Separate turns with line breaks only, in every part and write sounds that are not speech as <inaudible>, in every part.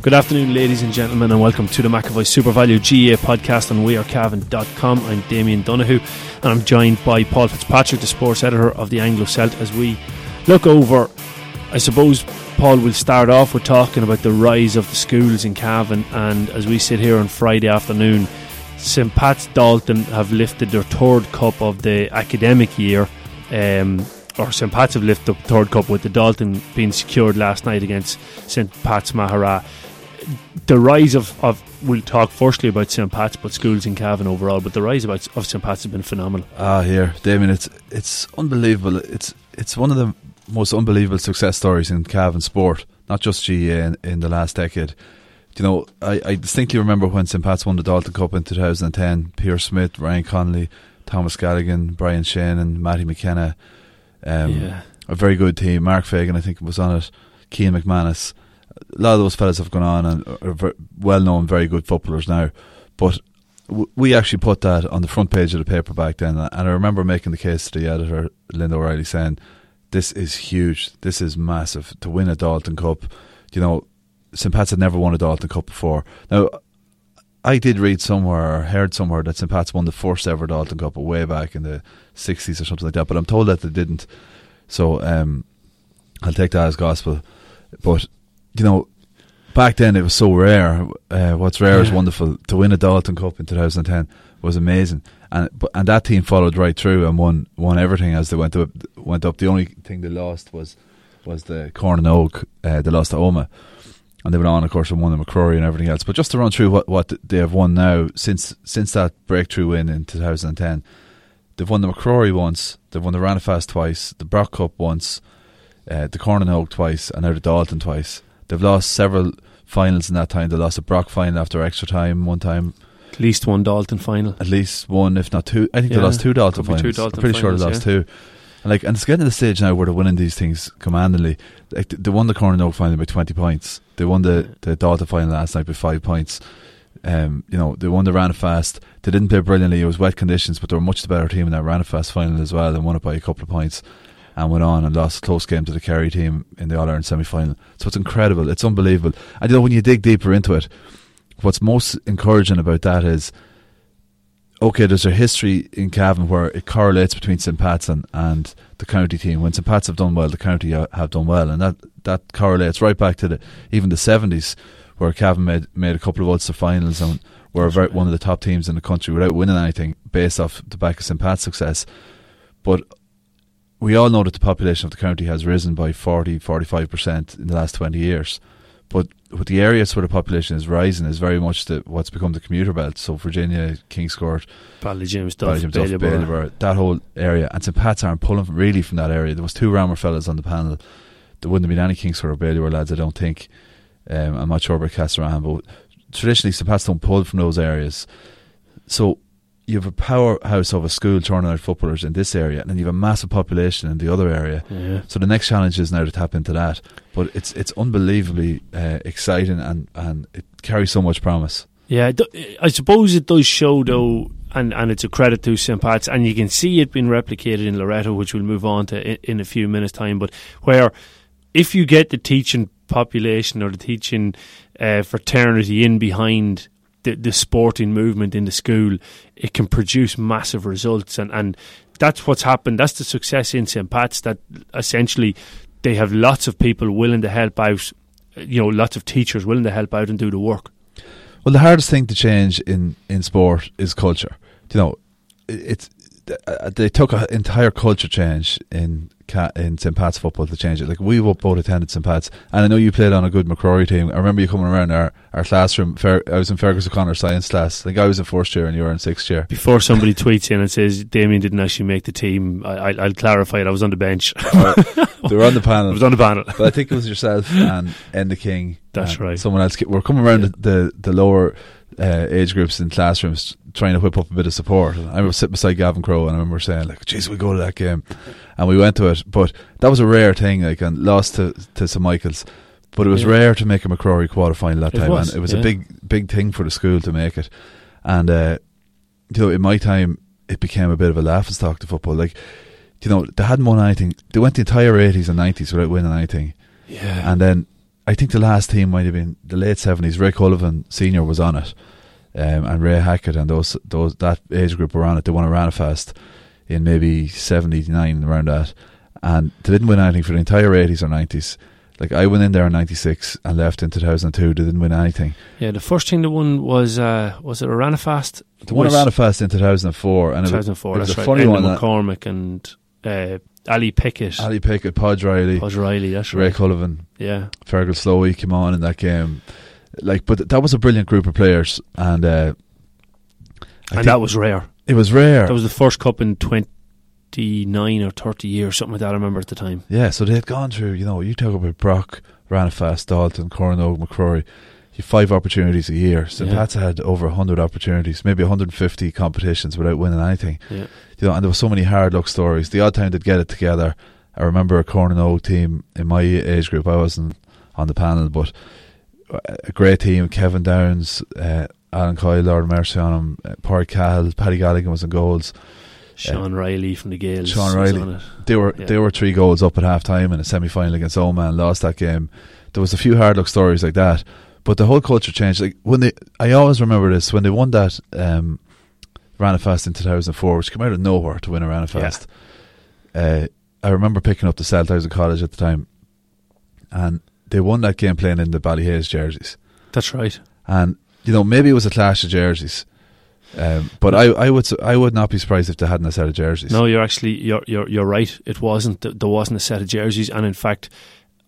Good afternoon, ladies and gentlemen, and welcome to the McAvoy Super Value GAA podcast on wearecavan.com. I'm Damien Donahue, and I'm joined by Paul Fitzpatrick, the sports editor of the Anglo Celt, as we look over. I suppose, Paul, will start off with talking about the rise of the schools in Cavan, and as we sit here on Friday afternoon, St. Pat's Dalton have lifted their third cup of the academic year. Um, or St. Pat's have lifted the third cup with the Dalton being secured last night against St. Pat's Maghera the rise of, of we'll talk firstly about St Pat's, but schools in Cavan overall. But the rise about, of St Pat's has been phenomenal.
Ah, here, Damien, it's it's unbelievable. It's it's one of the most unbelievable success stories in Cavan sport, not just GAA in, in the last decade. You know, I, I distinctly remember when St Pat's won the Dalton Cup in 2010. Pierce Smith, Ryan Connolly, Thomas Galligan, Brian Shane, and Matty McKenna. Um, yeah. A very good team. Mark Fagan, I think, was on it. Keane McManus a lot of those fellas have gone on and are well known, very good footballers now. But w- we actually put that on the front page of the paper back then, and I remember making the case to the editor, Linda O'Reilly, saying, "This is huge. This is massive to win a Dalton Cup." You know, St Pat's had never won a Dalton Cup before. Now, I did read somewhere or heard somewhere that St Pat's won the first ever Dalton Cup way back in the sixties or something like that, but I'm told that they didn't. So um, I'll take that as gospel. But you know, back then it was so rare. Uh, what's rare yeah. is wonderful. To win a Dalton Cup in 2010 was amazing, and and that team followed right through and won won everything as they went up. Went up. The only thing they lost was was the Corn na nÓg. Uh, they lost to Omagh, and they went on, of course, and won the MacRory and everything else. But just to run through what what they have won now since since that breakthrough win in 2010, they've won the MacRory once, they've won the Rannafast twice, the Brock Cup once, uh, the Corn na nÓg twice, and now the Dalton twice. They've lost several finals in that time. They lost a Brock final after extra time one time.
At least one Dalton final.
At least one, if not two. I think yeah, they lost two Dalton finals. Two Dalton I'm pretty finals, sure they lost yeah. two. And like, and it's getting to the stage now where they're winning these things commandingly. Like they won the Corn na nÓg final by twenty points. They won the the Dalton final last night by five points. Um, you know, they won the Rannafast. They didn't play brilliantly. It was wet conditions, but they were much the better team in that Rannafast final as well and won it by a couple of points and went on and lost a close game to the Kerry team in the All Ireland semi final. So it's incredible. It's unbelievable. And you know, when you dig deeper into it, what's most encouraging about that is okay, there's a history in Cavan where it correlates between St. Pat's and, and the county team. When St. Pat's have done well, the county have done well, and that, that correlates right back to the even the 70s where Cavan made, made a couple of Ulster finals and were very, one of the top teams in the country without winning anything based off the back of St. Pat's success. But we all know that the population of the county has risen by 40, 45% in the last 20 years. But with the areas where the population is rising is very much the, what's become the commuter belt. So Virginia, Kingscourt, Ballyjamesduff, that whole area. And St. Pat's aren't pulling really from that area. There was two Ramor fellas on the panel. There wouldn't have been any Kingscourt or Ballybor lads, I don't think. Um, I'm not sure about but traditionally St. Pat's don't pull from those areas. So you have a powerhouse of a school turning out footballers in this area, and then you have a massive population in the other area.
Yeah.
So the next challenge is now to tap into that. But it's it's unbelievably uh, exciting, and, and it carries so much promise.
Yeah, I suppose it does show though, and, and it's a credit to St Pat's, and you can see it being replicated in Loreto, which we'll move on to in, in a few minutes' time. But where if you get the teaching population or the teaching uh, fraternity in behind the, the sporting movement in the school, it can produce massive results. And, and that's what's happened. That's the success in St. Pat's that essentially they have lots of people willing to help out, you know, lots of teachers willing to help out and do the work.
Well, the hardest thing to change in, in sport is culture. You know, it's uh, they took an entire culture change in in St Pat's football to change it. Like we both attended St Pat's, and I know you played on a good MacRory team. I remember you coming around our, our classroom. I was in Fergus O'Connor science class. I think I was in first year and you were in sixth year.
Before somebody tweets in and says Damien didn't actually make the team, I, will clarify it. I was on the bench. <laughs>
they were on the panel. I
was on the panel,
but I think it was yourself and Enda King
That's right.
Someone else. We're coming around yeah. the, the, the lower uh, age groups in classrooms trying to whip up a bit of support. And I remember sitting beside Gavin Crow and I remember saying like, "Jeez, we go to that game," and we went to it. But that was a rare thing, like, and lost to to St Michael's. But it was yeah. rare to make a MacRory quarter final that
it
time,
was,
and it was
yeah.
a big big thing for the school to make it. And uh, you know, in my time, it became a bit of a laughing stock to football. Like, you know, they hadn't won anything. They went the entire eighties and nineties without winning anything.
Yeah,
and then I think the last team might have been the late seventies. Rick Sullivan Senior was on it um, and Ray Hackett and those those that age group were on it. They won a Rannafast in maybe seventy nine around that, and they didn't win anything for the entire eighties or nineties. Like I went in there in '96 and left in 2002. They didn't win anything.
Yeah, the first thing they won was uh, was it a Rannafast?
They won a Rannafast in 2004, and
2004.
It was,
it was
a
right.
funny one.
McCormick and uh, Ali Pickett.
Ali Pickett, Podge Riley,
Podge Riley. That's
Ray
right.
Cullivan.
Yeah,
Fergal Slowey came on in that game like, but that was a brilliant group of players, and uh,
and that was rare.
It was rare.
That was the first cup in twenty nine or thirty years, something like that. I remember at the time.
Yeah, so they had gone through. You know, you talk about Brock, Rannafast, Dalton, Coronado, MacRory. You five opportunities a year. St.
Yeah.
Pat's had over hundred opportunities, maybe 150 competitions without winning anything.
Yeah.
You know, and there were so many hard luck stories. The odd time they'd get it together. I remember a Corn na nÓg team in my age group. I wasn't on the panel, but a great team. Kevin Downs, uh, Alan Coyle, Lord mercy on him, uh, Cahill, Paddy Galligan was in goals.
Sean uh, Riley from the Gales.
Sean Riley. They were
Yeah.
they were three goals up at half time in a semi final against Oman, lost that game. There was a few hard luck stories like that. But the whole culture changed. Like when they I always remember this, when they won that um Rannafast in two thousand four, which came out of nowhere to win a Rannafast. Uh, I remember picking up the Celtics of College at the time and they won that game playing in the Ballyhaise jerseys.
That's right.
And you know, maybe it was a clash of jerseys. Um, but I, I would, I would not be surprised if they hadn't a set of jerseys.
No, you're actually you're you're you're right. It wasn't there wasn't a set of jerseys, and in fact,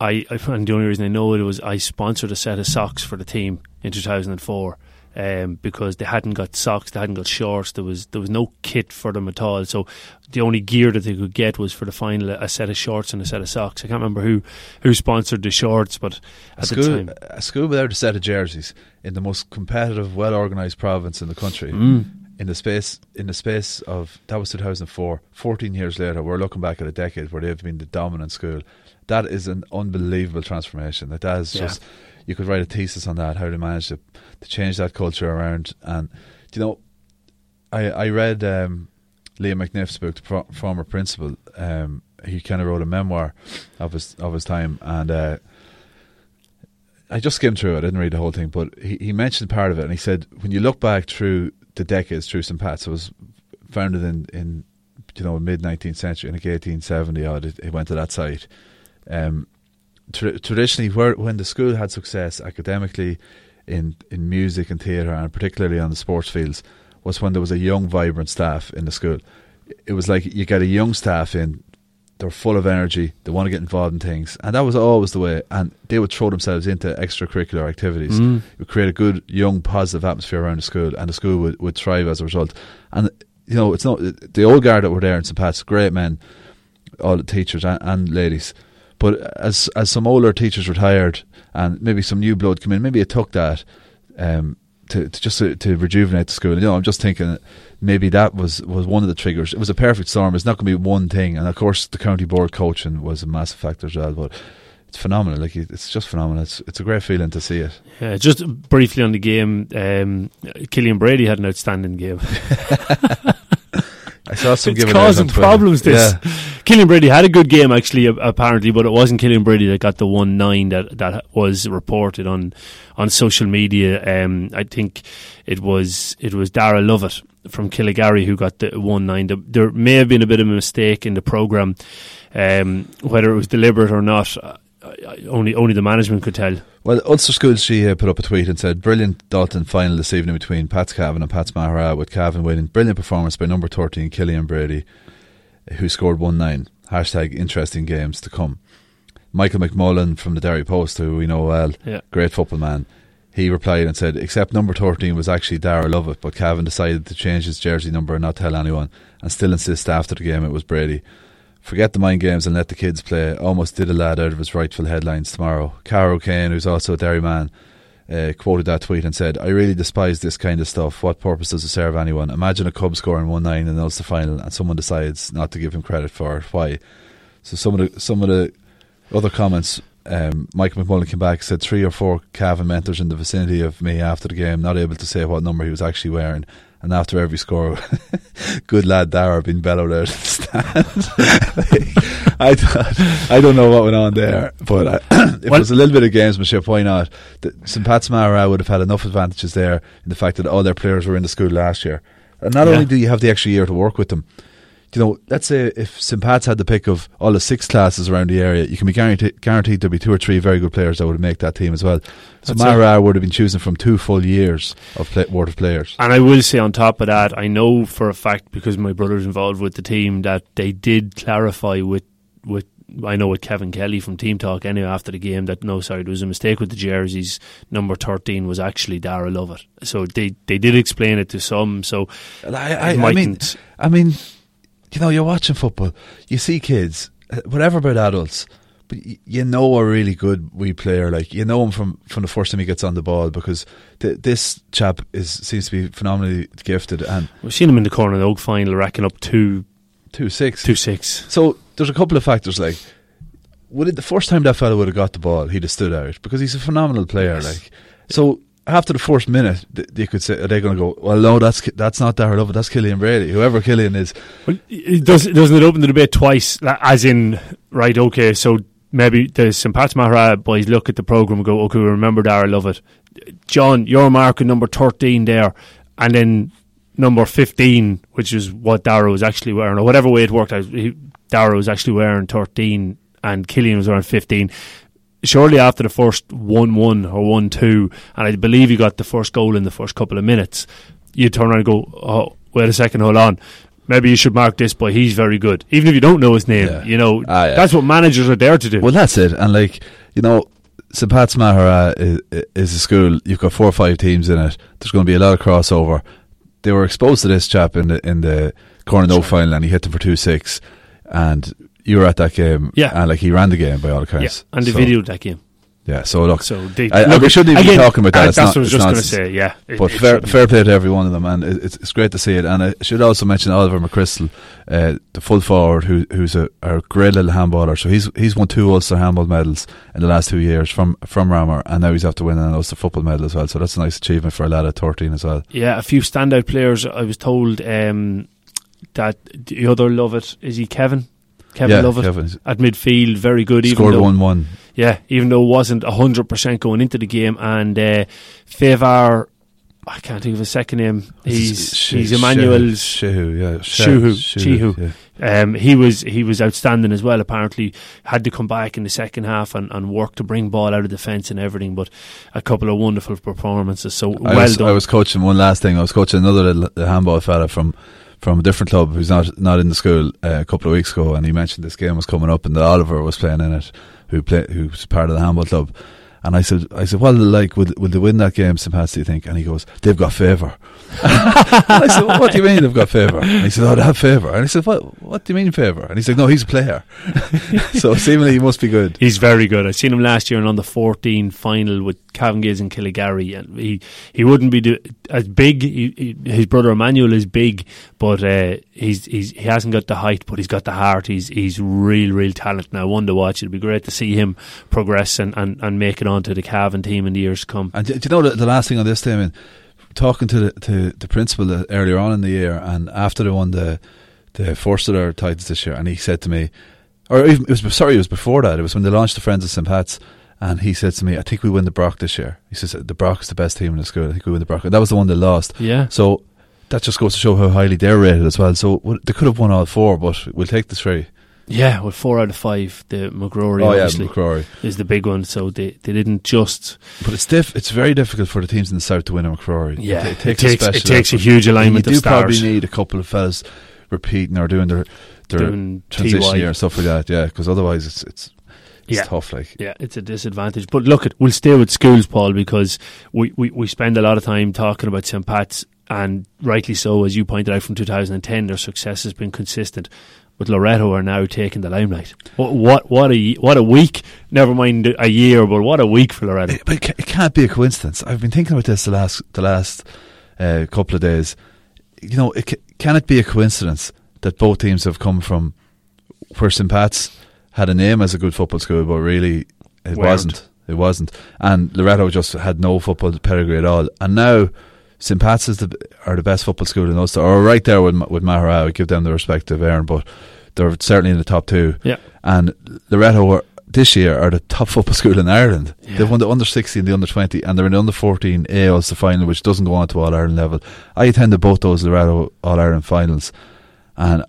I, I <laughs> and the only reason I know it was I sponsored a set of socks for the team in 2004. Um, because they hadn't got socks, they hadn't got shorts. There was there was no kit for them at all. So the only gear that they could get was for the final a set of shorts and a set of socks. I can't remember who who sponsored the shorts, but
a
at
school,
the time,
a school without a set of jerseys in the most competitive, well organised province in the country.
mm,
In the space, in the space of that was 2004. 14 years later, we're looking back at a decade where they've been the dominant school. That is an unbelievable transformation. That that is
Yeah.
just you could write a thesis on that how they managed to to change that culture around. And you know, I I read um, Liam McNiff's book, the pro- former principal. Um, he kind of wrote a memoir of his of his time, and uh, I just skimmed through it. I didn't read the whole thing, but he, he mentioned part of it, and he said when you look back through the decades through St Pat's, it was founded in in you know mid nineteenth century, in like eighteen seventy odd. It went to that site. Um, tra- traditionally, where when the school had success academically, in in music and theatre, and particularly on the sports fields, was when there was a young, vibrant staff in the school. It was like you get a young staff in, they're full of energy, they want to get involved in things, and that was always the way. And they would throw themselves into extracurricular activities.
mm,
It would create a good, young, positive atmosphere around the school, and the school would, would thrive as a result. And you know, it's not the old guard that were there in St Pat's, great men, all the teachers and, and ladies. But as as some older teachers retired, and maybe some new blood come in, maybe it took that um, to, to just to, to rejuvenate the school. You know, I'm just thinking maybe that was, was one of the triggers. It was a perfect storm. It's not going to be one thing, and of course, the county board coaching was a massive factor as well. But it's phenomenal. Like it's just phenomenal. It's it's a great feeling to see it.
yeah, just briefly on the game, um, Killian Brady had an outstanding game. <laughs>
I saw some
it's
giving
causing problems. This
Yeah.
Killian Brady had a good game actually, apparently, but it wasn't Killian Brady that got the one nine that that was reported on on social media. Um, I think it was it was Dara Lovett from Killygarry who got the one nine. The- There may have been a bit of a mistake in the program, um, whether it was deliberate or not. Only only the management could tell.
Well, Ulster Schools, she uh, put up a tweet and said, Brilliant Dalton final this evening between Pats Cavan and Pats Maghera, with Cavan winning. Brilliant performance by number 13, Killian Brady, who scored 1 9. Hashtag interesting games to come. Michael McMullen from the Derry Post, who we know well,
Yeah.
great football man, he replied and said, Except number 13 was actually Dara Lovett, but Cavan decided to change his jersey number and not tell anyone, and still insist after the game it was Brady. Forget the mind games and let the kids play. Almost did a lad out of his rightful headlines tomorrow. Caro Kane, who's also a Derry man, uh, quoted that tweet and said, I really despise this kind of stuff. What purpose does it serve anyone? Imagine a Cub scoring 1 9 in the final and someone decides not to give him credit for it. Why? So some of the, some of the other comments um, Mike McMullen came back said three or four Cavan mentors in the vicinity of me after the game, not able to say what number he was actually wearing. And after every score, <laughs> good lad Dara being bellowed out of the stand. <laughs> <laughs> I, I don't know what went on there, but I, <clears throat> if well, was a little bit of gamesmanship, why not? The, St. Pat's Mara would have had enough advantages there in the fact that all their players were in the school last year. And not yeah. only do you have the extra year to work with them, you know, let's say if St. Pat's had the pick of all the six classes around the area, you can be guaranteed, guaranteed there'll be two or three very good players that would make that team as well. So Mara would have been choosing from two full years of play, worth of players.
And I will say on top of that, I know for a fact because my brother's involved with the team that they did clarify with with I know with Kevin Kelly from Team Talk anyway after the game that no sorry there was a mistake with the jerseys number 13 was actually Dara Lovett so they they did explain it to some so
I, I, I mean I mean you know, you're watching football, you see kids, whatever about adults, but you know a really good wee player. Like you know him from, from the first time he gets on the ball because th- this chap is seems to be phenomenally gifted. And
we've seen him in the corner of the Oak final, racking up two,
two six,
two six.
So there's a couple of factors like. Would it the first time that fella would have got the ball, he'd have stood out because he's a phenomenal player. Yes. Like so, after the first minute, you could say, are they going to go, well, no, that's that's not Darrell Lovett, that's Killian Brady, whoever Killian is.
Well, does, doesn't it open the debate twice, as in, right, okay, so maybe the St. Pat's Maghera boys look at the programme and go, okay, we remember Darrell Lovett. John, you're marking number 13 there, and then number 15, which is what Dara was actually wearing, or whatever way it worked out, Dara was actually wearing 13 and Killian was wearing 15 shortly after the first 1 1 or 1 2, and I believe he got the first goal in the first couple of minutes, you turn around and go, oh, wait a second, hold on. Maybe you should mark this boy. He's very good, even if you don't know his name. Yeah. You know, ah, yeah. that's what managers are there to do.
Well, that's it. And like you know, St. Pat's Maghera is, is a school. You've got four or five teams in it. There's going to be a lot of crossover. They were exposed to this chap in the in the Corn na nÓg final, and he hit them for two six. And you were at that game,
yeah,
and like he ran the game by all accounts,
yeah, and the so. videoed that game.
Yeah, so look,
so
they, I, look, we shouldn't even again, be talking about that.
that's not, what I was just going to say. Yeah,
it, but it fair, fair play to every one of them, and it's, it's great to see it. And I should also mention Oliver McChrystal, uh, the full forward, who, who's a, a, great little handballer. So he's he's won two Ulster handball medals in the last two years from from Ramor, and now he's after winning an Ulster football medal as well. So that's a nice achievement for a lad at thirteen as well.
Yeah, a few standout players. I was told um, that the other Lovett is he Kevin Kevin yeah, Lovett Kevin. at midfield, very good.
Scored one one.
Yeah, even though it wasn't hundred percent going into the game, and uh, Favour, I can't think of his second name. He's Sh- he's Emmanuel's
Shehu, yeah,
Shuhu, Shehu. Um, he was he was outstanding as well. Apparently, had to come back in the second half and, and work to bring ball out of defence and everything. But a couple of wonderful performances. So
I
well
was,
done.
I was coaching one last thing. I was coaching another handball fella from from a different club who's not not in the school uh, a couple of weeks ago, and he mentioned this game was coming up, and that Oliver was playing in it, who play, who's part of the handball club. And I said, I said, well, like, will, will they win that game, St. Do you think? And he goes, they've got favour. <laughs> I said, well, what do you mean they've got favour? And he said, oh, they have favour. And I said, what, what do you mean favour? And he said, no, he's a player. <laughs> so seemingly he must be good.
He's very good. I seen him last year and on the 14 final with Cavan Gaels and Killygarry. And he, he wouldn't be do, as big. He, he, his brother Emmanuel is big, but uh, he's, he's, he hasn't got the height, but he's got the heart. He's, he's real, real talent. Now, one to watch. It'd be great to see him progress and, and, and make it onto the Cavan team in the years to come.
And do, do you know the, the last thing on this, Damien? talking to the to the principal uh, earlier on in the year, and after they won the the Forster titles this year, and he said to me, or even, it was sorry, it was before that. It was when they launched the Friends of St Pat's, and he said to me, "I think we win the Brock this year." He says the Brock is the best team in the school. I think we win the Brock. And that was the one they lost.
Yeah.
So that just goes to show how highly they're rated as well. So they could have won all four, but we'll take the three.
Yeah, well, four out of five. The MacRory,
oh,
obviously,
yeah, MacRory
is the big one. So they, they didn't just.
But it's diff. It's very difficult for the teams in the south to win a MacRory.
Yeah, it, it takes, it takes, it takes a huge alignment.
And
you do
probably need a couple of fellas repeating or doing their their doing transition year and stuff like that. Yeah, because otherwise it's it's it's
yeah.
tough. Like
yeah, it's a disadvantage. But look, it we'll stay with schools, Paul, because we, we, we spend a lot of time talking about St Pat's, and rightly so, as you pointed out from 2010, their success has been consistent. With Loreto are now taking the limelight. What what what a what a week! Never mind a year, but what a week for Loreto.
It, but it can't be a coincidence. I've been thinking about this the last the last uh, couple of days. You know, it, can it be a coincidence that both teams have come from where St Pat's had a name as a good football school, but really it Weren't. wasn't. It wasn't, and Loreto just had no football pedigree at all. And now St Pat's is the, are the best football school in Ulster, or right there with with Maghera. I would give them the respect of Aaron, but they're certainly in the top two.
Yeah,
and Loreto were this year are the top football school in Ireland. Yeah. They've won the under 16, the under 20, and they're in the under 14 A Ulster final, which doesn't go on to All Ireland level. I attended both those Loreto All Ireland finals, and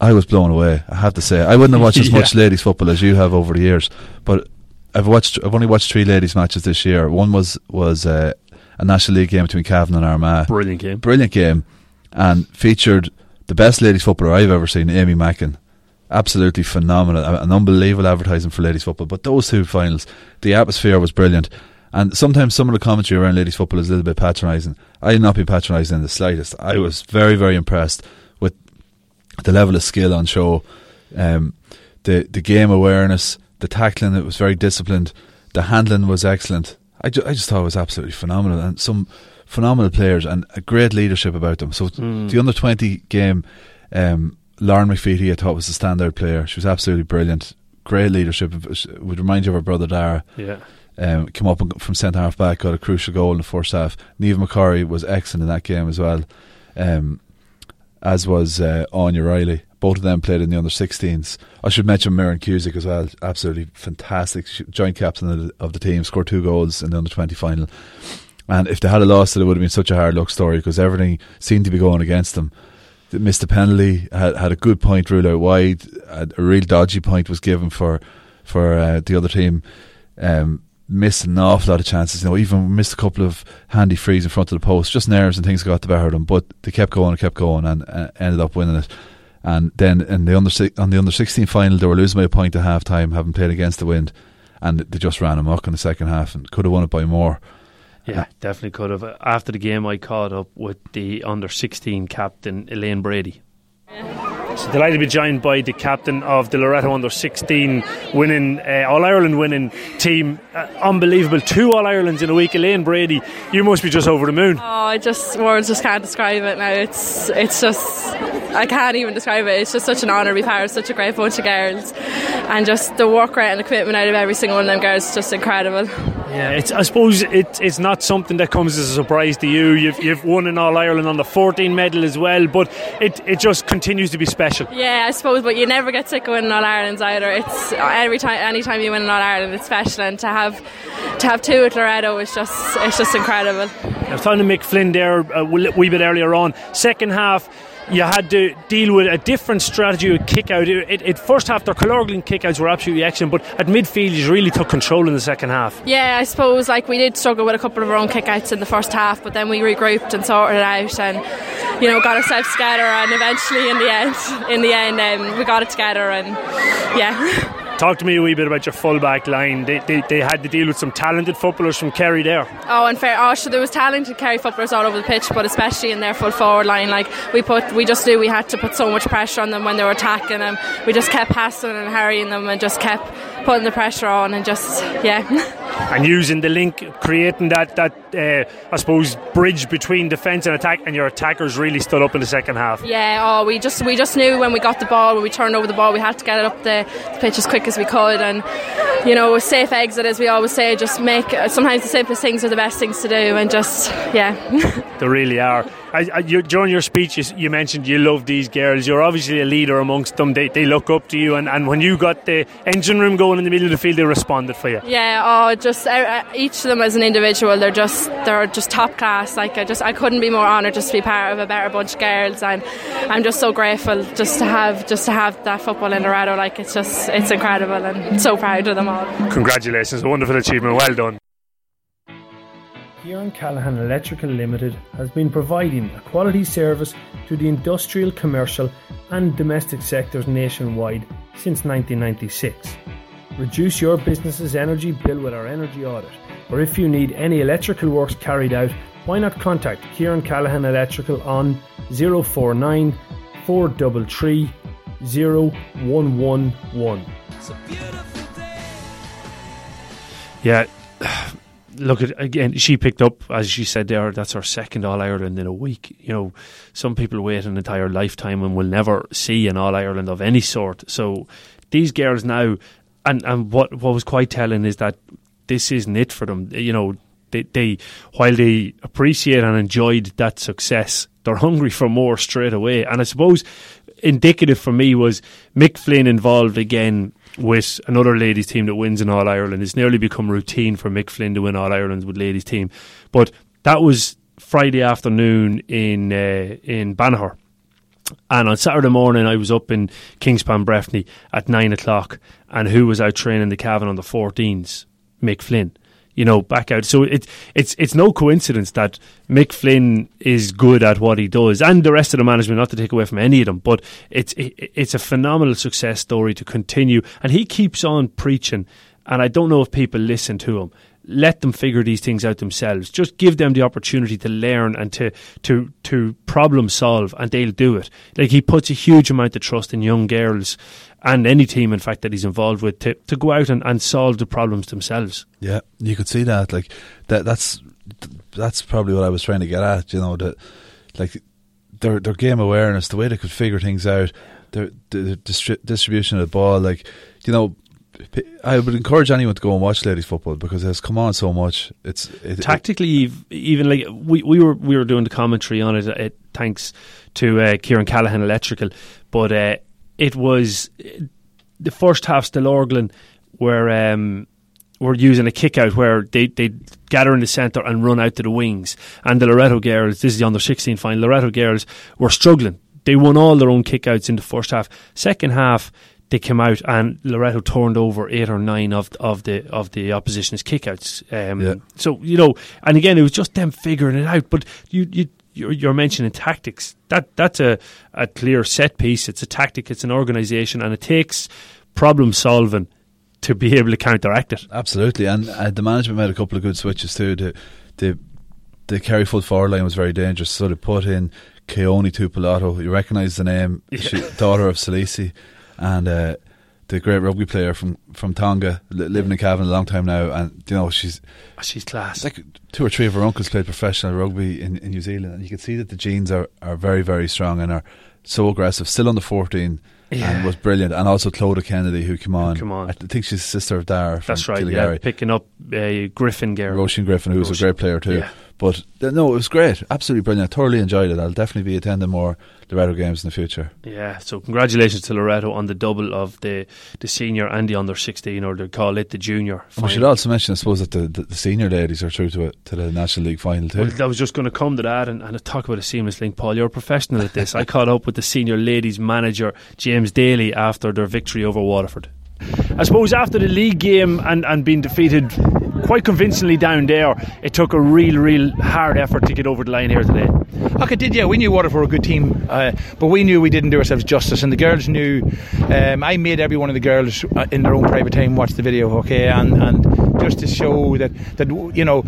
I was blown away. I have to say, I wouldn't have watched as <laughs> yeah. much ladies football as you have over the years, but I've watched. I've only watched three ladies matches this year. One was was uh, a National League game between Cavan and Armagh.
Brilliant game.
Brilliant game, and featured the best ladies footballer I've ever seen, Amy Mackin. Absolutely phenomenal, an unbelievable advertising for ladies football. But those two finals, the atmosphere was brilliant. And sometimes some of the commentary around ladies football is a little bit patronising. I did not be patronising in the slightest. I was very, very impressed with the level of skill on show, um, the the game awareness, the tackling. It was very disciplined. The handling was excellent. I, ju- I just thought it was absolutely phenomenal, and some phenomenal players and a great leadership about them. So mm. the under twenty game, um, Lauren McVeety I thought was a standout player. She was absolutely brilliant. Great leadership. Would remind you of her brother Dara.
Yeah.
Um, came up from centre half back, got a crucial goal in the first half. Neve McCurry was excellent in that game as well, um, as was uh, Anya Riley. Both of them played in the under 16s. I should mention Miriam Cusick as well. Absolutely fantastic. Joint captain of the, of the team, scored two goals in the under 20 final. And if they had lost it, it would have been such a hard luck story because everything seemed to be going against them. They missed a penalty, had, had a good point ruled out wide, a real dodgy point was given for for uh, the other team. Um, missed an awful lot of chances. You know, even missed a couple of handy frees in front of the post. Just nerves and things got the better of them, but they kept going and kept going and uh, ended up winning it. And then in the under on the under sixteen final, they were losing by a point at half time, having played against the wind, and they just ran amok in the second half and could have won it by more.
Yeah, definitely could have. After the game, I caught up with the under sixteen captain Elaine Brady. So delighted to be joined by the captain of the Loreto under 16 winning uh, All Ireland winning team. Uh, unbelievable, two All Irelands in a week. Elaine Brady, you must be just over the moon.
Oh, I just words just can't describe it now. It's it's just I can't even describe it. It's just such an honour to be part of such a great bunch of girls, and just the work rate and commitment out of every single one of them girls is just incredible.
Yeah, it's, I suppose it, it's not something that comes as a surprise to you. You've, you've won in All Ireland on the 14 medal as well, but it, it just continues to be special.
Yeah, I suppose, but you never get sick of winning All Irelands either. It's every time, any time you win an All Ireland, it's special, and to have to have two at Loreto is just it's just incredible.
I was talking to Mick Flynn there uh, a wee bit earlier on. Second half you had to deal with a different strategy with kick out. It, it, first half, their Killorglin kick outs were absolutely excellent, but at midfield, you really took control in the second half.
Yeah, I suppose like we did struggle with a couple of our own kick outs in the first half, but then we regrouped and sorted it out and you know got ourselves together. And eventually, in the end, in the end, um, we got it together, and yeah. <laughs>
Talk to me a wee bit about your fullback line. They, they, they had to deal with some talented footballers from Kerry there.
Oh, and fair. Oh, so there was talented Kerry footballers all over the pitch, but especially in their full forward line. Like we put, we just knew we had to put so much pressure on them when they were attacking them. We just kept passing and harrying them, and just kept putting the pressure on, and just yeah. <laughs>
and using the link, creating that that uh, I suppose bridge between defence and attack, and your attackers really stood up in the second half.
Yeah. Oh, we just we just knew when we got the ball, when we turned over the ball, we had to get it up the, the pitch as quick as we could, and you know, a safe exit, as we always say, just make. Sometimes the simplest things are the best things to do, and just yeah. <laughs>
they really are. I, I, you, during your speech, you, you, mentioned you love these girls. You're obviously a leader amongst them. They, they look up to you, and, and when you got the engine room going in the middle of the field, they responded for you.
Yeah, oh, just uh, uh each of them as an individual, they're just they're just top class. Like I just I couldn't be more honoured just to be part of a better bunch of girls, and I'm just so grateful just to have just to have that football in Loreto. Like it's just it's incredible, and so proud of them all.
Congratulations, a wonderful achievement. Well done.
Kieran Callahan Electrical Limited has been providing a quality service to the industrial, commercial, and domestic sectors nationwide since 1996. Reduce your business's energy bill with our energy audit, or if you need any electrical works carried out, why not contact Kieran Callahan Electrical on 049 433 0111.
Yeah, look at again. She picked up, as she said there. That's her second All Ireland in a week. You know, some people wait an entire lifetime and will never see an All Ireland of any sort. So these girls now, and and what what was quite telling is that this isn't it for them. You know, they, they while they appreciate and enjoyed that success, they're <laughs> hungry for more straight away. And I suppose indicative for me was Mick Flynn involved again with another ladies team that wins in All Ireland. It's nearly become routine for Mick Flynn to win All Ireland with ladies team, but that was Friday afternoon in uh, in Banagher. And on Saturday morning, I was up in Kingspan Breffni at nine o'clock. And who was out training the Cavan on the 14s? Mick Flynn you know, back out. So it, it's it's no coincidence that Mick Flynn is good at what he does, and the rest of the management. Not to take away from any of them, but it's it, it's a phenomenal success story to continue, and he keeps on preaching. And I don't know if people listen to him. Let them figure these things out themselves. Just give them the opportunity to learn and to to to problem solve, and they'll do it. Like he puts a huge amount of trust in young girls and any team, in fact, that he's involved with to, to go out and, and solve the problems themselves.
Yeah, you could see that. Like that. That's that's probably what I was trying to get at. You know that, like their their game awareness, the way they could figure things out, their the distri- distribution of the ball. Like you know, I would encourage anyone to go and watch ladies football because it has come on so much. It's it,
tactically it, even like we, we were we were doing the commentary on it. it thanks to uh, Kieran Callahan Electrical, but uh, it was the first half Killorglin were um, were using a kick out where they they gather in the centre and run out to the wings. And the Loreto girls, this is the under sixteen final. Loreto girls were struggling. They won all their own kickouts in the first half. Second half, they came out and Loreto turned over eight or nine of of the of the opposition's kickouts. Um, yeah. So you know, and again, it was just them figuring it out. But you you you're, you're mentioning tactics. That that's a, a clear set piece. It's a tactic. It's an organisation, and it takes problem solving to be able to counteract it.
Absolutely, and uh, the management made a couple of good switches too. The the the Kerry full forward line was very dangerous, so they put in Keone Tuipulotu. You recognise the name, yeah. she, daughter of Salesi, and. Uh, the great rugby player from, from Tonga, living in Cavan a long time now, and you know she's
oh, she's class.
Like two or three of her uncles played professional rugby in, in New Zealand, and you can see that the genes are, are very very strong and are so aggressive. Still under fourteen, yeah. and was brilliant. And also Clodagh Kennedy, who came on.
Come on.
I think she's sister of Dar.
That's right. Yeah, picking up uh, Griffin Garrett.
Roisin Griffin, who was a great player too. Yeah. But no, it was great. Absolutely brilliant. I thoroughly enjoyed it. I'll definitely be attending more Loreto games in the future.
Yeah, so congratulations to Loreto on the double of the, the senior and the under 16, or they call it the junior.
We should also mention, I suppose, that the, the, the senior ladies are through to, a, to the National League final too.
Well, I was just going to come to that and, and talk about a seamless link. Paul, you're a professional at this. I caught up with the senior ladies manager, James Daly, after their victory over Waterford. I suppose after the league game and, and being defeated quite convincingly down there, it took a real, real hard effort to get over the line here today.
Okay, did, yeah. We knew Waterford were a good team, uh, but we knew we didn't do ourselves justice, and the girls knew. Um, I made every one of the girls uh, in their own private time watch the video, okay, and, and just to show that that you know,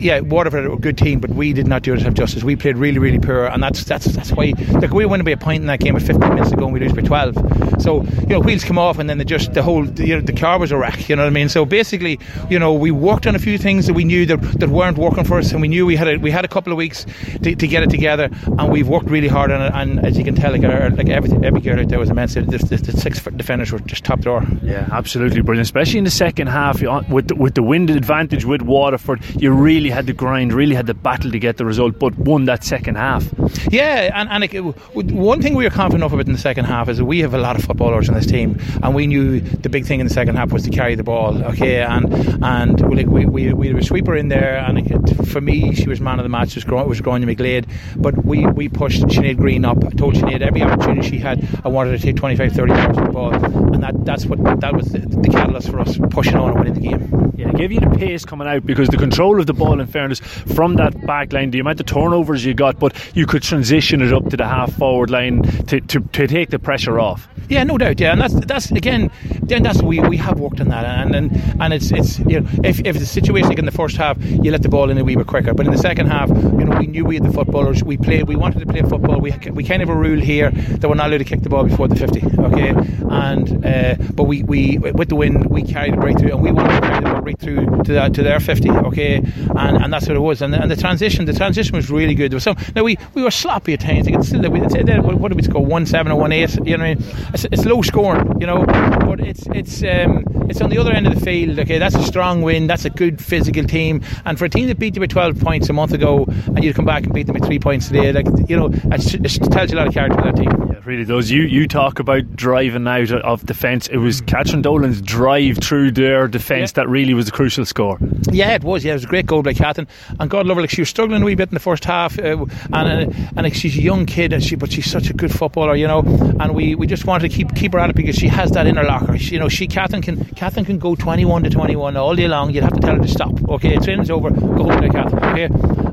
yeah, Waterford are a good team, but we did not do ourselves justice. We played really, really poor, and that's that's that's why. Like we win by a point in that game with 15 minutes ago and we lose by 12. So you know, wheels come off, and then the just the whole you know the car was a wreck. You know what I mean? So basically, you know, we worked on a few things that we knew that, that weren't working for us, and we knew we had a, we had a couple of weeks to, to get it together, and we've worked really hard on it. And as you can tell, like, our, like every every girl out there was immense. The, the, the six defenders were just top drawer.
Yeah, absolutely brilliant, especially in the second half with the, with the wind advantage with Waterford. You really had to grind, really had to battle to get the result, but won that second half.
Yeah, and, and it, one thing we were confident of about in the second half is that we have a lot of footballers in this team, and we knew the big thing in the second half was to carry the ball. Okay, and and like we we, we had a sweeper in there, and it, for me, she was man of the match. Was was Grania McGlade, but we we pushed Sinead Green up. I told Sinead every opportunity she had, I wanted to take 25, 30 yards of the ball, and that that's what that was the, the catalyst for us pushing on and winning the game.
Yeah, gave you the pace coming out because the control of the ball, in fairness, from that back line, the amount of turnovers you got, but you could transition it up to the half forward line to, to, to take the pressure off.
Yeah, no doubt. Yeah, and that's that's again then that's we we have worked on that, and and, and it's it's you know if, if the situation like in the first half, you let the ball in a wee bit quicker, but in the second half, you know we knew we had the footballers, we played, we wanted to play football. We we kind of a rule here that we're not allowed to kick the ball before the fifty, okay, and uh, but we we with the win we carried it right through, and we wanted to carry the ball right through to that to their fifty, okay, and and that's what it was, and and the transition the transition was really good. There was some now we we were sloppy at times. It's still it's, what do we score one seven or one eight? You know, what i it's, it's low scoring, you know, but it's it's um, it's on the other end of the field. Okay, that's a strong win. That's a good physical team, and for a team that beat you by twelve points a month ago, and you come back and beat them by three points today, like you know, it tells you a lot of character of that team.
It really does. You you talk about driving out of defence. It was Catherine Dolan's drive through their defence yeah. that really was a crucial score.
Yeah, it was. Yeah, it was a great goal by Catherine, and God love her. Like she was struggling a wee bit in the first half, uh, and uh, and like she's a young kid, and she but she's such a good footballer, you know. And we, we just wanted to keep keep her at it because she has that inner locker. She, you know, she Catherine can Catherine can go twenty one to twenty one all day long. You'd have to tell her to stop. Okay, training's over. Go home to Catherine. Okay,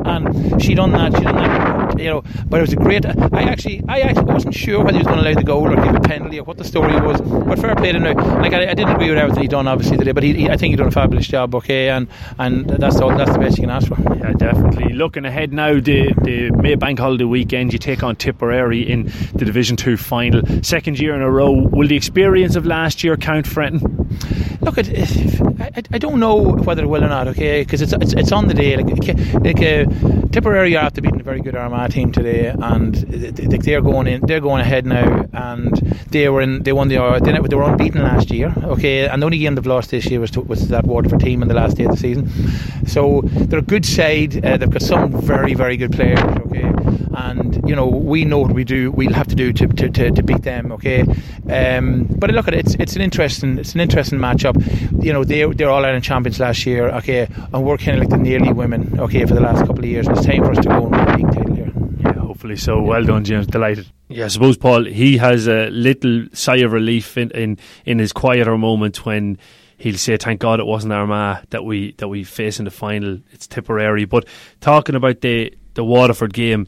and she done that. She done that. You know, but it was a great. I actually I actually wasn't sure whether he was going to allow the goal or give a penalty or what the story was. But fair play to him. Like I, I, didn't agree with everything he done obviously today, but he, he, I think he done a fabulous job. Okay, and and that's all. That's the best you can ask for.
Yeah, definitely. Looking ahead now, the the May Bank Holiday weekend, you take on Tipperary in the Division Two final, second year in a row. Will the experience of last year count for anything?
Look, it, I, I don't know whether it will or not. Okay, because it's, it's it's on the day. Like, like uh, Tipperary are after beating a very good Armagh team today, and they're going in. They're going ahead now, and they were in. They won the. They were unbeaten last year. Okay, and the only game they've lost this year was to, was that Waterford team in the last day of the season. So they're a good side. Uh, they've got some very very good players. Okay, and you know we know what we do. We'll have to do to, to, to, to beat them. Okay, um, but look at it. It's it's an interesting it's an interesting matchup. You know they they're all Ireland champions last year. Okay, and we're kind of like the nearly women. Okay, for the last couple of years. It's time for us to go and win the league title here.
Yeah, hopefully so. Well done, James. Delighted. Yeah, I suppose Paul he has a little sigh of relief in in, in his quieter moments when he'll say, "Thank God it wasn't Armagh that we that we face in the final. It's Tipperary." But talking about the the Waterford game,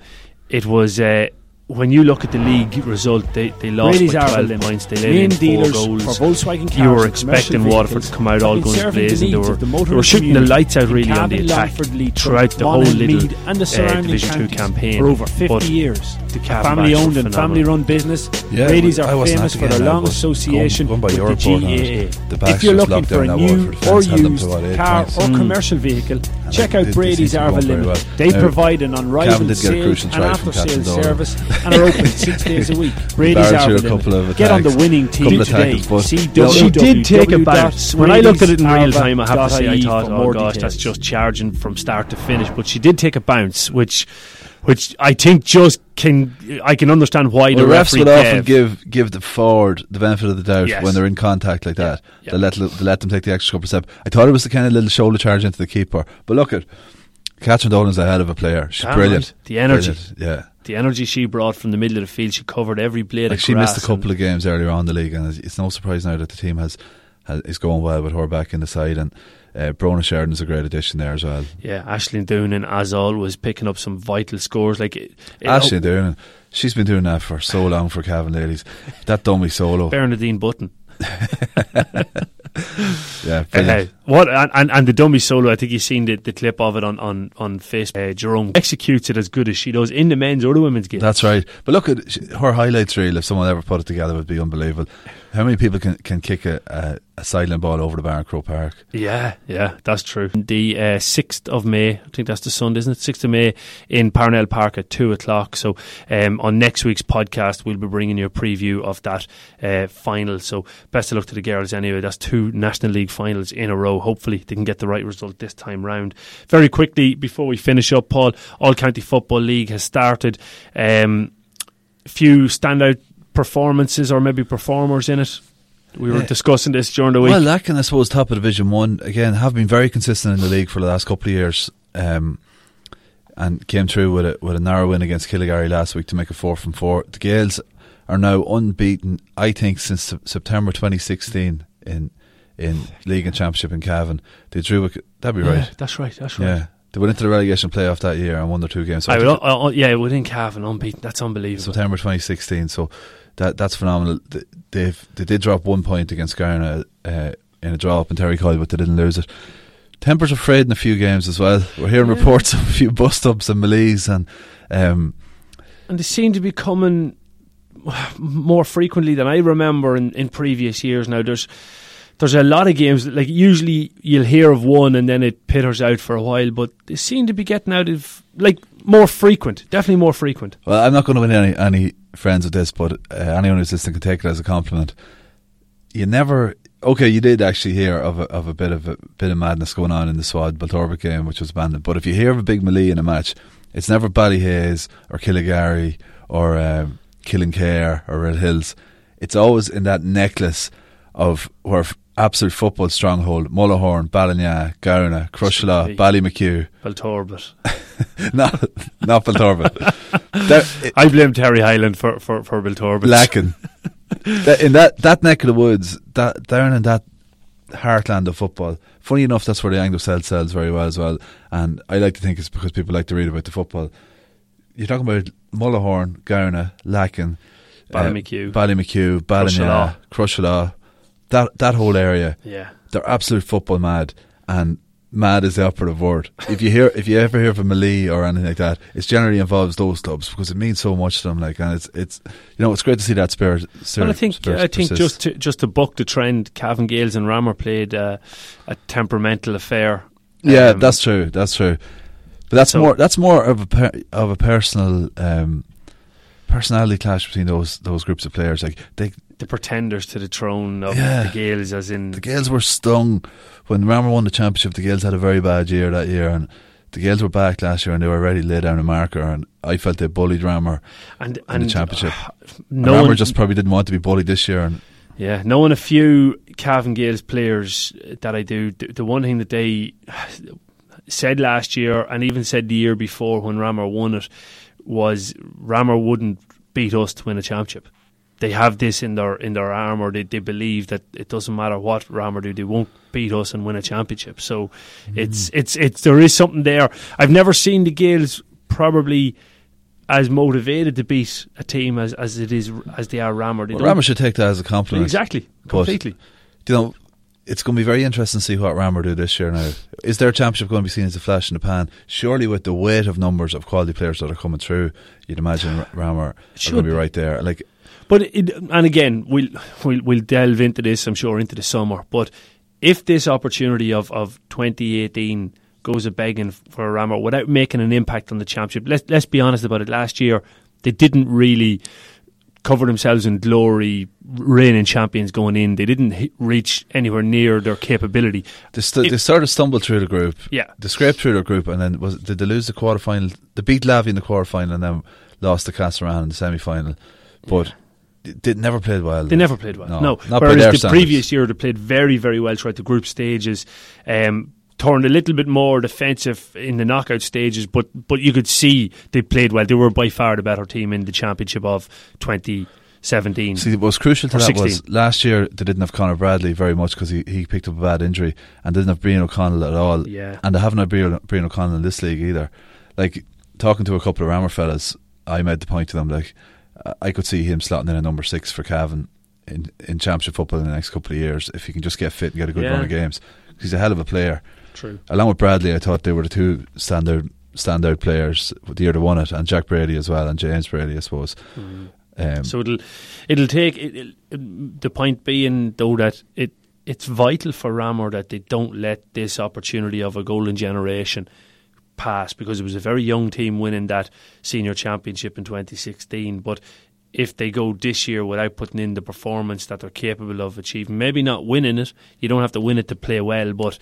it was. Uh, when you look at the league result, they, they lost Brady's by 12 points. They let in four goals. For Volkswagen cars you were expecting Waterford to come out all guns blazing. They were, the they were shooting the lights out really on the attack throughout the whole little and the uh, Division 2 campaign.
For over 50 but years. The family owned and family run business. Yeah, Brady's are famous for their long association with the GAA. If you're looking for a new or used car or hmm. commercial vehicle, check out Brady's Arva Limited. They provide an unrivaled sales and after sales service <laughs> and are open six days a week. Brady's Hour Get on the winning team today. See
she did take a bounce. When I looked at it in real time, I have to say I thought, oh gosh, that's just charging from start to finish. But she did take a bounce, which which I think just can I can understand why well,
the
refs
would often give give the forward the benefit of the doubt yes. when they're in contact like that. Yeah. Yeah. They let they let them take the extra couple of steps. I thought it was the kind of little shoulder charge into the keeper, but look at Catherine Dolan's a hell of a player. She's Damn brilliant. Right.
The energy,
brilliant. yeah
the energy she brought from the middle of the field, she covered every blade.
Like
she
missed a couple of games earlier on in the league, and it's no surprise now that the team has, has is going well with her back in the side. And uh, Brona Sheridan is a great addition there as well.
Yeah, Ashley Doonan, as always, picking up some vital scores. Like it,
it Ashley oh, Doonan, she's been doing that for so long for Cavan ladies. That dummy solo,
Bernadine Button. <laughs> <laughs> <laughs>
yeah, uh,
what and, and, the dummy solo? I think you've seen the, the clip of it on on on Facebook. Uh, Jerome executes it as good as she does in the men's or the women's game.
That's right. But look at her highlights reel. If someone ever put it together, would be unbelievable. How many people can can kick a, a a ball over the Croke Park.
Yeah, yeah, that's true. The uh, 6th of May, I think that's the Sunday, isn't it? 6th of May in Parnell Park at 2 o'clock. So um, on next week's podcast, we'll be bringing you a preview of that uh, final. So best of luck to the girls anyway. That's two National League finals in a row. Hopefully they can get the right result this time round. Very quickly, before we finish up, Paul, All County Football League has started. Um, few standout performances or maybe performers in it we were discussing this during the week.
Well, Lacken, I suppose, top of Division One again have been very consistent in the league for the last couple of years, um, and came through with a with a narrow win against Killygarry last week to make a four from four. The Gaels are now unbeaten, I think, since September 2016 in in league and championship in Cavan. They drew. A, that'd be
yeah,
right.
That's right. That's right. Yeah.
They went into the relegation playoff that year and won their two games.
So I would, uh, uh, yeah, within Cavan, unbeaten. That's unbelievable.
September 2016. So that that's phenomenal. They've they did drop one point against Garna uh, in a draw up in Terrycoyle, but they didn't lose it. Tempers are frayed in a few games as well. We're hearing yeah. reports of a few bust ups and melees and um,
and they seem to be coming <sighs> more frequently than I remember in, in previous years. Now there's there's a lot of games that, like usually you'll hear of one and then it pitters out for a while, but they seem to be getting out of like more frequent, definitely more frequent.
Well, I'm not going to win any any friends with this, but uh, anyone who's listening can take it as a compliment. You never. Okay, you did actually hear of a, of a bit of a bit of madness going on in the Swad Belturbet game, which was abandoned. But if you hear of a big melee in a match, it's never Ballyhaise or Killygarry or um, Killinkere or Red Hills. It's always in that necklace of where absolute football stronghold Mullahoran, Ballinagh, Gowna, Crosserlough, Ballymachugh.
Belturbet. <laughs> <laughs>
not, not Belturbet.
I blame Terry Hyland for, for, for Belturbet.
Lacken. in that, that neck of the woods, that down in that heartland of football, funny enough, that's where the Anglo Celt sells very well as well. And I like to think it's because people like to read about the football. You're talking about Mullahoran, Gowna, Lacken,
Ballymachugh,
uh, Ballymachugh, Ballinagh, Crosserlough that that whole area,
yeah,
they're absolute football mad, and mad is the operative word. if you hear, if you ever hear from a Melee or anything like that, it generally involves those clubs because it means so much to them. Like, and it's it's you know it's great to see that spirit.
spirit well, I think I think
persist.
just to just to buck the trend, Cavan Gaels and Ramor played uh, a temperamental affair.
Yeah, um, that's true. That's true. But that's so more that's more of a per, of a personal um, personality clash between those those groups of players. Like they
the pretenders to the throne of yeah. the Gaels, as in
the Gaels were stung when Ramor won the championship. The Gaels had a very bad year that year, and the Gaels were back last year, and they were already laid down a marker. And I felt they bullied Ramor and, in and the championship. Uh, no Ramor just probably didn't want to be bullied this year, and
yeah, knowing a few Cavan Gaels players that I do, the, the one thing that they said last year and even said the year before when Ramor won it was Ramor wouldn't beat us to win a championship they have this in their in their arm, or they, they believe that it doesn't matter what Ramor do, they won't beat us and win a championship. So mm. it's it's it's there is something there. I've never seen the Gaels probably as motivated to beat a team as, as it is as they are Ramor.
They well, Ramor should take that as a compliment.
Exactly, completely.
But, you know, it's going to be very interesting to see what Ramor do this year. Now, is their championship going to be seen as a flash in the pan? Surely, with the weight of numbers of quality players that are coming through, you'd imagine Ramor are going to be right there. Like
but it, and again, we'll, we'll we'll delve into this, I'm sure, into the summer. But if this opportunity of, of 2018 goes a begging for a Ramor without making an impact on the championship, let's let's be honest about it. Last year, they didn't really cover themselves in glory, reigning champions going in. They didn't hit, reach anywhere near their capability.
They, st- they sort of stumbled through the group.
Yeah,
they scraped through the group, and then was did they lose the quarterfinal? They beat Lavey in the quarterfinal, and then lost to Castlerahan in the semi final. But yeah they never played well.
They never played well. No, no. Not whereas the standards. previous year they played very, very well throughout the group stages. Um, turned a little bit more defensive in the knockout stages, but but you could see they played well. They were by far the better team in the championship of 2017.
See, what was crucial to that 16. was last year they didn't have Conor Bradley very much because he, he picked up a bad injury and didn't have Brian O'Connell at all.
Yeah.
And they haven't had Brian, Brian O'Connell in this league either. Like, talking to a couple of Ramor fellas, I made the point to them, like, I could see him slotting in a number six for Cavan in, in championship football in the next couple of years if he can just get fit and get a good yeah. run of games. He's a hell of a player.
True.
Along with Bradley, I thought they were the two standard standout players the year they won it, and Jack Brady as well, and James Brady, I suppose.
Mm. Um, so it'll it'll take it, it, the point being though that it it's vital for Ramor that they don't let this opportunity of a golden generation pass because it was a very young team winning that senior championship in 2016. But if they go this year without putting in the performance that they're capable of achieving, maybe not winning it, you don't have to win it to play well, but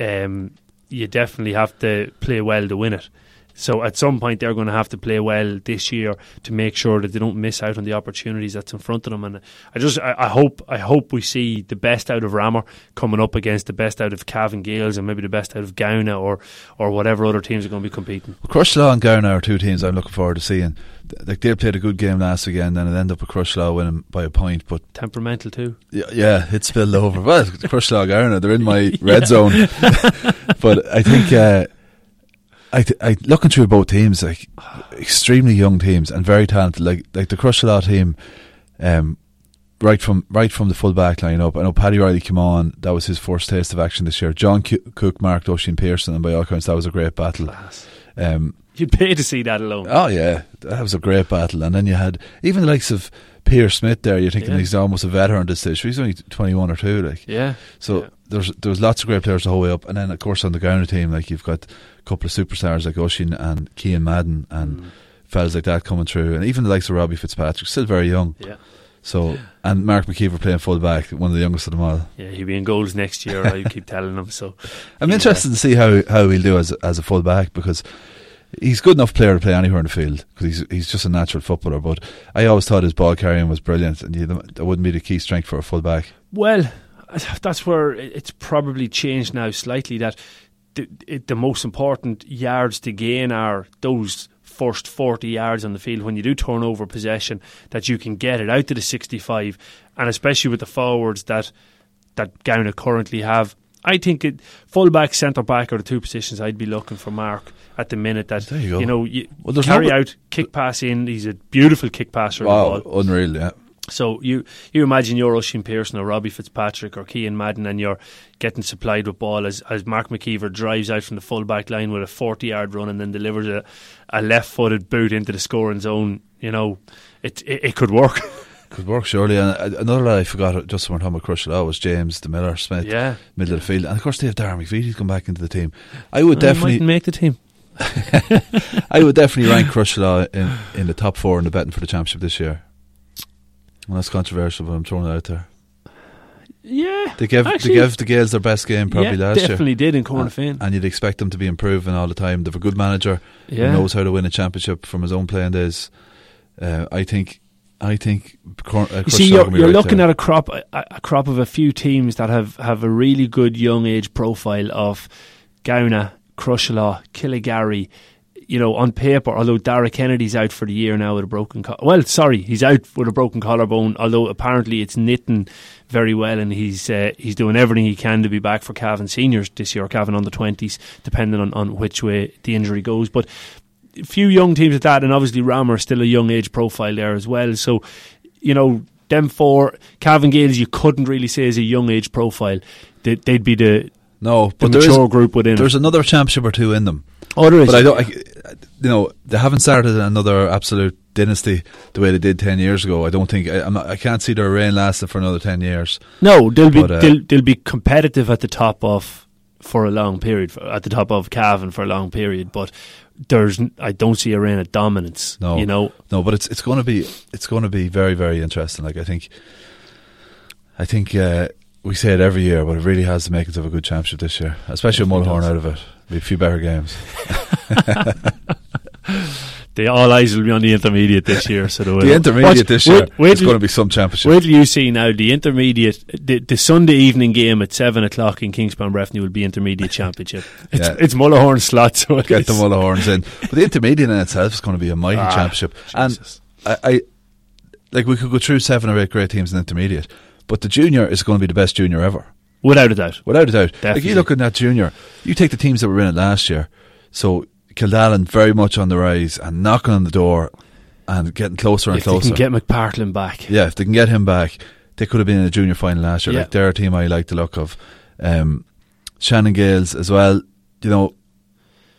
um, you definitely have to play well to win it. So at some point they're going to have to play well this year to make sure that they don't miss out on the opportunities that's in front of them. And I just I, I hope I hope we see the best out of Ramor coming up against the best out of Cavan Gaels and maybe the best out of Gowna or or whatever other teams are going to be competing.
Well, Crosserlough and Gowna are two teams I'm looking forward to seeing. Like they played a good game last weekend, and it ended up with Crosserlough winning by a point. But
temperamental too.
Yeah, yeah, it spilled over. Well, Crosserlough Gowna, they're in my red <laughs> zone. <laughs> but I think. Uh, I, th- I looking through both teams, like extremely young teams and very talented. Like like the Crosserlough team, Um, right from right from the full back line up. I know Paddy Riley came on. That was his first taste of action this year. John Cook marked Oisin Pierson, and by all accounts, that was a great battle.
Um, You'd pay to see that alone.
Oh yeah, that was a great battle. And then you had even the likes of Pierre Smith there. You're thinking yeah. he's almost a veteran at this stage. He's only 21 or two, like
yeah.
So
yeah.
There's there was lots of great players the whole way up, and then of course on the ground team, like you've got a couple of superstars like Oisin and Cian Madden and mm. fellas like that coming through, and even the likes of Robbie Fitzpatrick, still very young.
Yeah.
So and Mark McKeever playing full back, one of the youngest of them all.
Yeah, he'll be in goals next year. I keep telling him. So <laughs>
I'm interested to see how how he'll do as as a full back because he's good enough player to play anywhere in the field because he's he's just a natural footballer. But I always thought his ball carrying was brilliant, and you, that wouldn't be the key strength for a full back.
Well, <sighs> that's where it's probably changed now slightly. That the, it, the most important yards to gain are those first 40 yards on the field when you do turn over possession that you can get it out to the 65 and especially with the forwards that that Gowna currently have I think it, full back, centre back are the two positions I'd be looking for Mark at the minute. That
you,
you, know, you well, carry no out, kick pass in. He's a beautiful kick passer.
Wow, unreal, yeah.
So you you imagine you're Oisin Pierson or Robbie Fitzpatrick or Cian Madden and you're getting supplied with ball as, as Mark McKeever drives out from the full back line with a 40 yard run and then delivers a, a left footed boot into the scoring zone. You know, it, it, it could work. <laughs>
Could work surely. And uh, another lad I forgot just when Tom Crusher was James the Miller Smith,
yeah,
middle of the field, and of course they have Darren McVeigh. He's come back into the team. I would definitely
make the team. <laughs>
I would definitely rank Crosserlough in in the top four in the betting for the championship this year. Well, that's controversial, but I'm throwing it out there.
Yeah,
they gave actually, they gave the Gaels their best game probably
yeah,
last
definitely year. Definitely did in Cornafean,
and, and you'd expect them to be improving all the time. They've a good manager yeah. who knows how to win a championship from his own playing days. Uh, I think I think. Uh,
you see, you're, you're right looking there. at a crop, a, a, crop of a few teams that have, have a really good young age profile of Gowna, Crosserlough, Killygarry. You know, on paper, although Dara Kennedy's out for the year now with a broken, co- well, sorry, he's out with a broken collarbone. Although apparently it's knitting very well, and he's uh, he's doing everything he can to be back for Cavan seniors this year, Cavan on the twenties, depending on, on which way the injury goes. But a few young teams at that, and obviously Ramor still a young age profile there as well. So, you know, them four Cavan Gaels, you couldn't really say is a young age profile. They, would be the
no,
the but mature group within.
There's another championship or two in them.
Oh, there is.
But I don't. I, you know, they haven't started another absolute dynasty the way they did ten years ago. I don't think. I, not, I can't see their reign lasting for another ten years.
No, they'll but, be uh, they'll, they'll be competitive at the top of for a long period, at the top of Cavan for a long period. But there's I don't see a reign of dominance.
No,
you know,
no, but it's it's going to be it's going to be very very interesting. Like I think, I think uh, we say it every year, but it really has the makings of a good championship this year, especially with Mullahoran out of it. Be a few better games. <laughs>
the all eyes will be on the intermediate this year. So the,
intermediate watch, this year wait, wait is going to be some championship.
Wait till you see now the intermediate, the, the Sunday evening game at seven o'clock in Kingspan Breffni will be intermediate championship. <laughs> It's, yeah. it's Mullahoran slot, so
get the Mullahorans in. <laughs> But the intermediate in itself is going to be a mighty ah, championship, Jesus. and I, I like we could go through seven or eight great teams in intermediate, but the junior is going to be the best junior ever.
Without a doubt.
Without a doubt. Definitely. Like you look at that junior, you take the teams that were in it last year. So Kildallan very much on the rise and knocking on the door and getting closer and
if
closer.
If they can get McPartlin back.
Yeah, if they can get him back, they could have been in a junior final last year. Yeah. Like they're a team I like the look of. Um, Shannon Gaels as well. You know,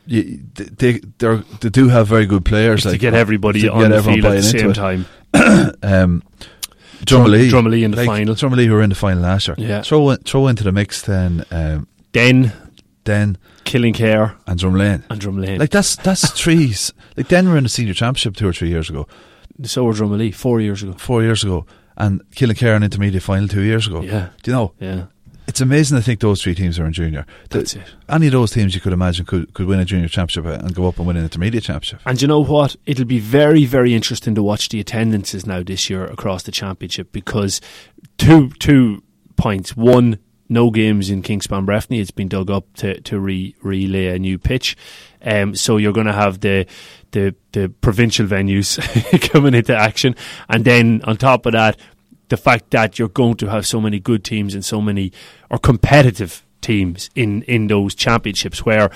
they they they do have very good players.
Like, to get everybody on get the field at the same time. <coughs>
um, Drumalee,
Drumalee in the
like
final.
Drumalee who were in the final last year.
Yeah.
Throw throw into the mix then. Um,
Denn.
Denn.
Killinkere
and Drumlane.
And Drumlane.
Like that's that's <laughs> trees. Like then were in the senior championship two or three years ago.
So were Drumalee four years ago.
Four years ago. And Killincare in intermediate final two years ago.
Yeah.
Do you know?
Yeah.
It's amazing to think those three teams are in junior.
That's it.
Any of those teams you could imagine could, could win a junior championship and go up and win an intermediate championship.
And you know what? It'll be very, very interesting to watch the attendances now this year across the championship because two two points. One, no games in Kingspan Breffni. It's been dug up to to re, relay a new pitch. Um, so you're going to have the the the provincial venues <laughs> coming into action, and then on top of that, the fact that you're going to have so many good teams and so many or competitive teams in in those championships where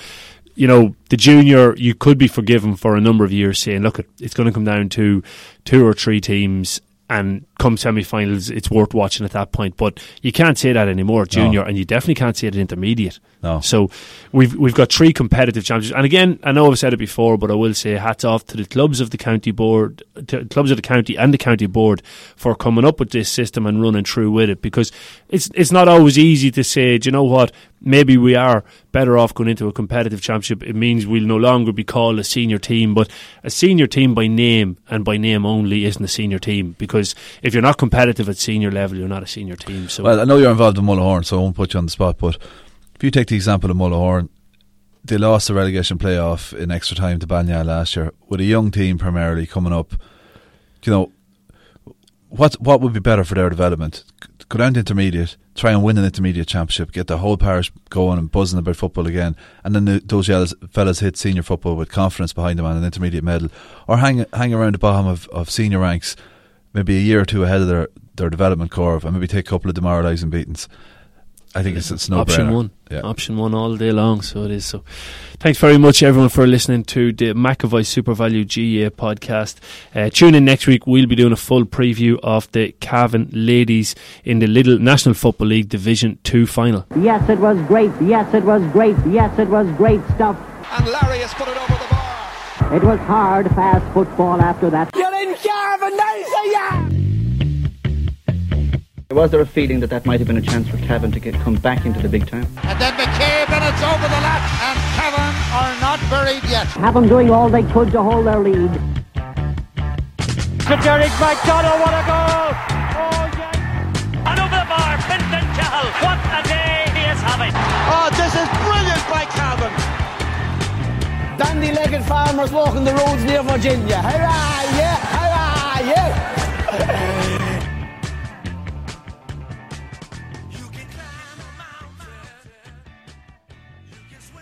you know, the junior, you could be forgiven for a number of years saying, look, it's going to come down to two or three teams and come semi-finals, it's worth watching at that point. But you can't say that anymore, junior, no. and you definitely can't say it at intermediate.
No.
So we've we've got three competitive championships, and again, I know I've said it before, but I will say hats off to the clubs of the county board, clubs of the county and the county board for coming up with this system and running through with it because it's it's not always easy to say. Do you know what? Maybe we are better off going into a competitive championship. It means we'll no longer be called a senior team, but a senior team by name and by name only isn't a senior team because if you're not competitive at senior level, you're not a senior team. So
well, I know you're involved in Mullahoran, so I won't put you on the spot, but if you take the example of Mullahoran, they lost the relegation playoff in extra time to Balliol last year with a young team primarily coming up. You know, what what would be better for their development? Go down to intermediate, try and win an intermediate championship, get the whole parish going and buzzing about football again, and then the, those fellas hit senior football with confidence behind them and an intermediate medal, or hang hang around the bottom of, of senior ranks, maybe a year or two ahead of their, their development curve, and maybe take a couple of demoralising beatings. I think it's, it's no
option one. Yeah. Option one all day long. So it is. So thanks very much, everyone, for listening to the McAvoy SuperValu GAA podcast. Uh, tune in next week. We'll be doing a full preview of the Cavan ladies in the Lidl National Football League Division 2 final.
Yes, it was great. Yes, it was great. Yes, it was great stuff.
And Larry has put it over the bar.
It was hard, fast football after that.
You're in Cavan, yeah!
Was there a feeling that that might have been a chance for Cavan to get come back into the big time?
And then McCabe and it's over the lap and Cavan are not buried yet.
Cavan doing all they could to hold their lead.
To Derek McDonald, what a goal! Oh yes!
And over the bar, Fintan Cahill. What a day he is having!
Dandy-legged farmers walking the roads near Virginia. Hurrah! Yeah! Hurrah! Yeah! <laughs>